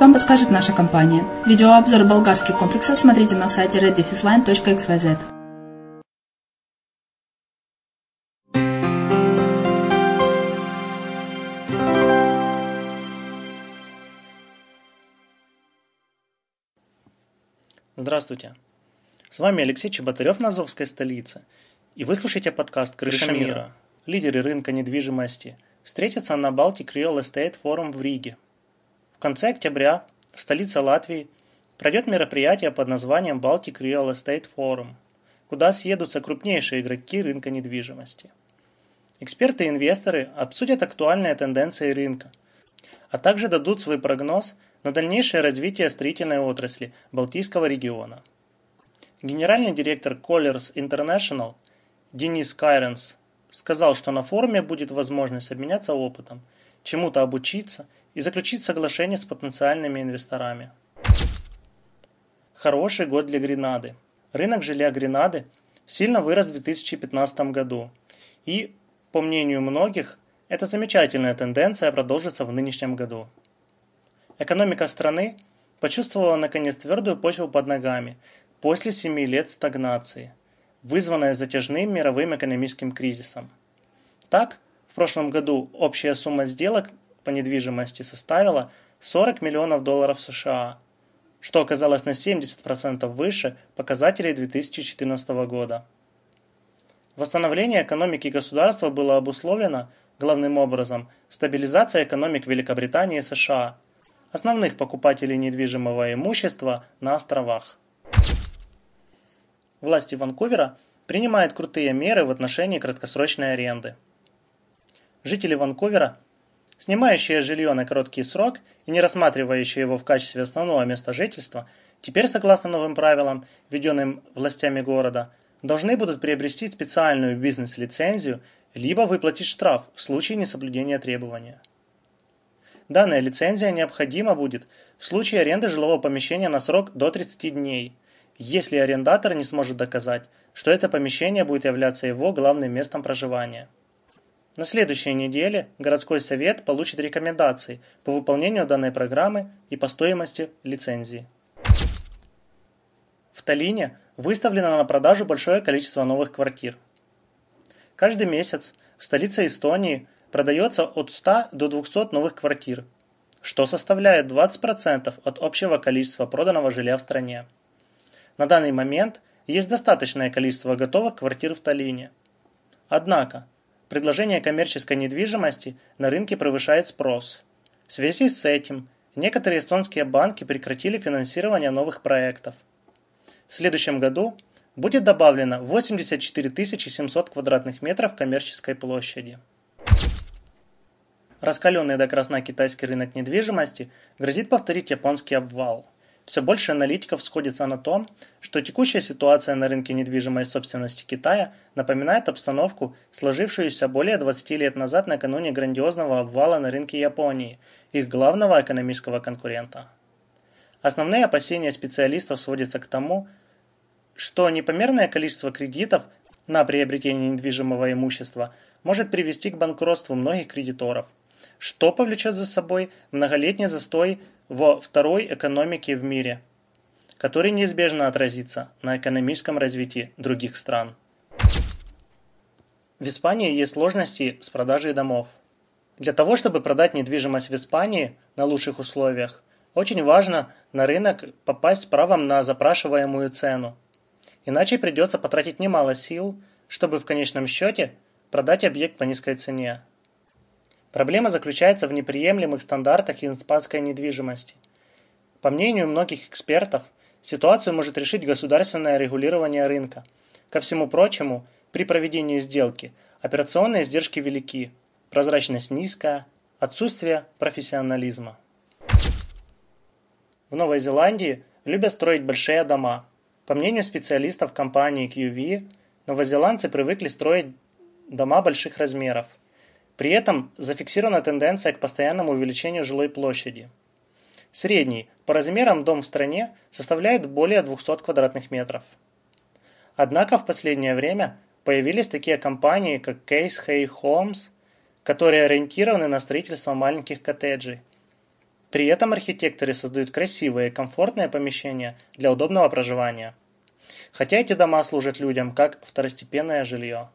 вам подскажет наша компания. Видеообзор болгарских комплексов смотрите на сайте reddefisline.xyz. Здравствуйте! С вами Алексей Чеботарев на Азовской столице, и вы слушаете подкаст «Крыша мира». лидеры рынка недвижимости, встретятся на Baltic Real Estate Forum в Риге. В конце октября в столице Латвии пройдет мероприятие под названием Baltic Real Estate Forum, куда съедутся крупнейшие игроки рынка недвижимости. Эксперты и инвесторы обсудят актуальные тенденции рынка, а также дадут свой прогноз на дальнейшее развитие строительной отрасли Балтийского региона. Генеральный директор Colliers International Денис Кайренс сказал, что на форуме будет возможность обменяться опытом, чему-то обучиться и заключить соглашение с потенциальными инвесторами. Хороший год для Гренады. Рынок жилья Гренады сильно вырос в 2015 году и по мнению многих, эта замечательная тенденция продолжится в нынешнем году. Экономика страны почувствовала наконец твердую почву под ногами после семи лет стагнации, вызванная затяжным мировым экономическим кризисом. Так, прошлом году общая сумма сделок по недвижимости составила 40 миллионов долларов США, что оказалось на 70% выше показателей 2014 года. Восстановление экономики государства было обусловлено, главным образом, стабилизацией экономик Великобритании и США, основных покупателей недвижимого имущества на островах. Власти Ванкувера принимают крутые меры в отношении краткосрочной аренды. Жители Ванкувера, снимающие жилье на короткий срок и не рассматривающие его в качестве основного места жительства, теперь, согласно новым правилам, введенным властями города – должны будут приобрести специальную бизнес-лицензию либо выплатить штраф в случае несоблюдения требования. Данная лицензия необходима будет в случае аренды жилого помещения на срок до 30 дней, если арендатор не сможет доказать, что это помещение будет являться его главным местом проживания. На следующей неделе городской совет получит рекомендации по выполнению данной программы и по стоимости лицензии. В Таллине выставлено на продажу большое количество новых квартир. Каждый месяц в столице Эстонии продается от 100 до 200 новых квартир, что составляет 20% от общего количества проданного жилья в стране. На данный момент есть достаточное количество готовых квартир в Таллине. Однако, предложение коммерческой недвижимости на рынке превышает спрос. В связи с этим некоторые эстонские банки прекратили финансирование новых проектов – в следующем году будет добавлено 84 700 квадратных метров коммерческой площади. Раскаленный до красна китайский рынок недвижимости грозит повторить японский обвал. Все больше аналитиков сходится на том, что текущая ситуация на рынке недвижимой собственности Китая напоминает обстановку, сложившуюся более 20 лет назад накануне грандиозного обвала на рынке Японии, их главного экономического конкурента. Основные опасения специалистов сводятся к тому, что непомерное количество кредитов на приобретение недвижимого имущества может привести к банкротству многих кредиторов, что повлечет за собой многолетний застой во второй экономике в мире, который неизбежно отразится на экономическом развитии других стран. В Испании есть сложности с продажей домов. Для того, чтобы продать недвижимость в Испании на лучших условиях, очень важно на рынок попасть с правом на запрашиваемую цену. Иначе придется потратить немало сил, чтобы в конечном счете продать объект по низкой цене. Проблема заключается в неприемлемых стандартах испанской недвижимости. По мнению многих экспертов, ситуацию может решить государственное регулирование рынка. Ко всему прочему, при проведении сделки операционные издержки велики, прозрачность низкая, отсутствие профессионализма. В Новой Зеландии любят строить большие дома. По мнению специалистов компании QV, новозеландцы привыкли строить дома больших размеров. При этом зафиксирована тенденция к постоянному увеличению жилой площади. Средний по размерам дом в стране составляет более 200 квадратных метров. Однако в последнее время появились такие компании, как Case Hay Homes, которые ориентированы на строительство маленьких коттеджей – при этом архитекторы создают красивые и комфортные помещения для удобного проживания. Хотя эти дома служат людям как второстепенное жилье.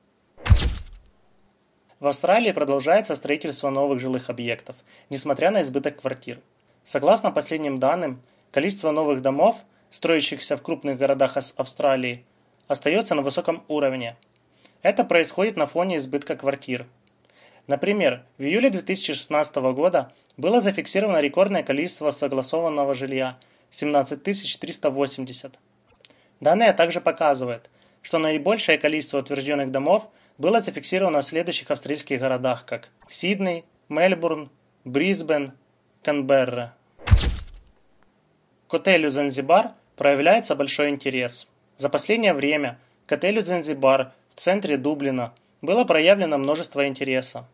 В Австралии продолжается строительство новых жилых объектов, несмотря на избыток квартир. Согласно последним данным, количество новых домов, строящихся в крупных городах Австралии, остается на высоком уровне. Это происходит на фоне избытка квартир. Например, в июле 2016 года было зафиксировано рекордное количество согласованного жилья – 17 380. Данные также показывают, что наибольшее количество утвержденных домов было зафиксировано в следующих австралийских городах, как Сидней, Мельбурн, Брисбен, Канберра. К отелю «Занзибар» проявляется большой интерес. За последнее время к отелю «Занзибар» в центре Дублина было проявлено множество интереса.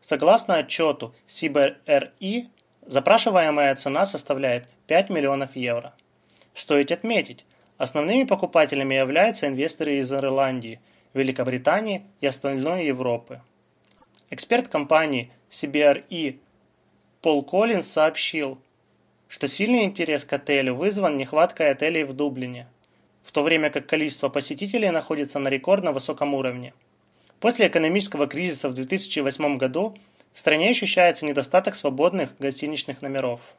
Согласно отчету CBRI, запрашиваемая цена составляет 5 миллионов евро. Стоит отметить, основными покупателями являются инвесторы из Ирландии, Великобритании и остальной Европы. Эксперт компании CBRE Пол Коллинс сообщил, что сильный интерес к отелю вызван нехваткой отелей в Дублине, в то время как количество посетителей находится на рекордно высоком уровне. После экономического кризиса в 2008 году в стране ощущается недостаток свободных гостиничных номеров.